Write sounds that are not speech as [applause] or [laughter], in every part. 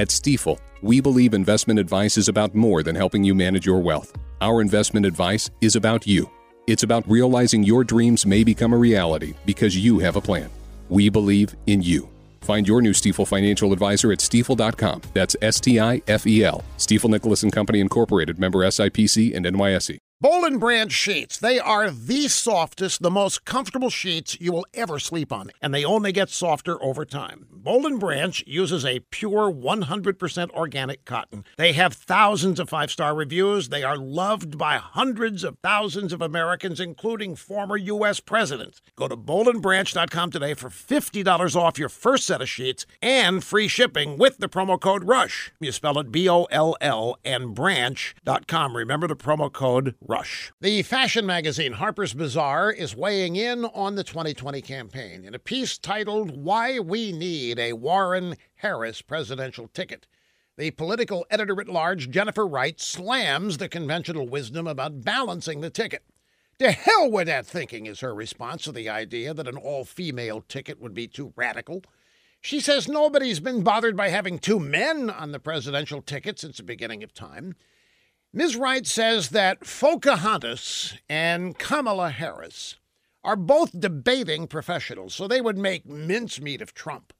At Stifel, we believe investment advice is about more than helping you manage your wealth. Our investment advice is about you. It's about realizing your dreams may become a reality because you have a plan. We believe in you. Find your new Stifel financial advisor at stifel.com. That's S T I F E L. Stifel Nicolaus and Company Incorporated, member SIPC and NYSE. Boll and Branch sheets. They are the softest, the most comfortable sheets you will ever sleep on, and they only get softer over time. Boll and Branch uses a pure 100% organic cotton. They have thousands of five-star reviews. They are loved by hundreds of thousands of Americans, including former U.S. presidents. Go to bollandbranch.com today for $50 off your first set of sheets and free shipping with the promo code RUSH. You spell it B-O-L-L and branch.com. Remember the promo code rush. The fashion magazine Harper's Bazaar is weighing in on the 2020 campaign in a piece titled Why We Need a Warren Harris Presidential Ticket. The political editor at large, Jennifer Wright, slams the conventional wisdom about balancing the ticket. To hell with that thinking, is her response to the idea that an all female ticket would be too radical. She says nobody's been bothered by having two men on the presidential ticket since the beginning of time. Ms. Wright says that Pocahontas and Kamala Harris are both debating professionals, so they would make mincemeat of Trump,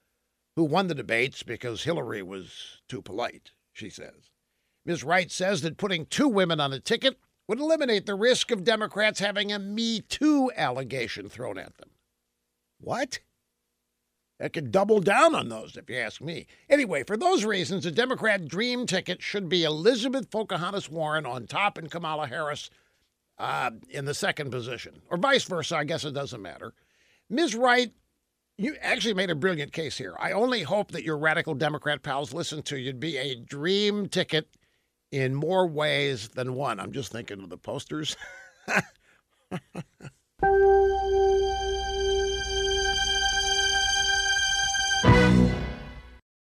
who won the debates because Hillary was too polite, she says. Ms. Wright says that putting two women on a ticket would eliminate the risk of Democrats having a Me Too allegation thrown at them. What? That could double down on those, if you ask me. Anyway, for those reasons, the Democrat dream ticket should be Elizabeth Pocahontas Warren on top and Kamala Harris uh, in the second position, or vice versa. I guess it doesn't matter. Ms. Wright, you actually made a brilliant case here. I only hope that your radical Democrat pals listen to you'd be a dream ticket in more ways than one. I'm just thinking of the posters. [laughs]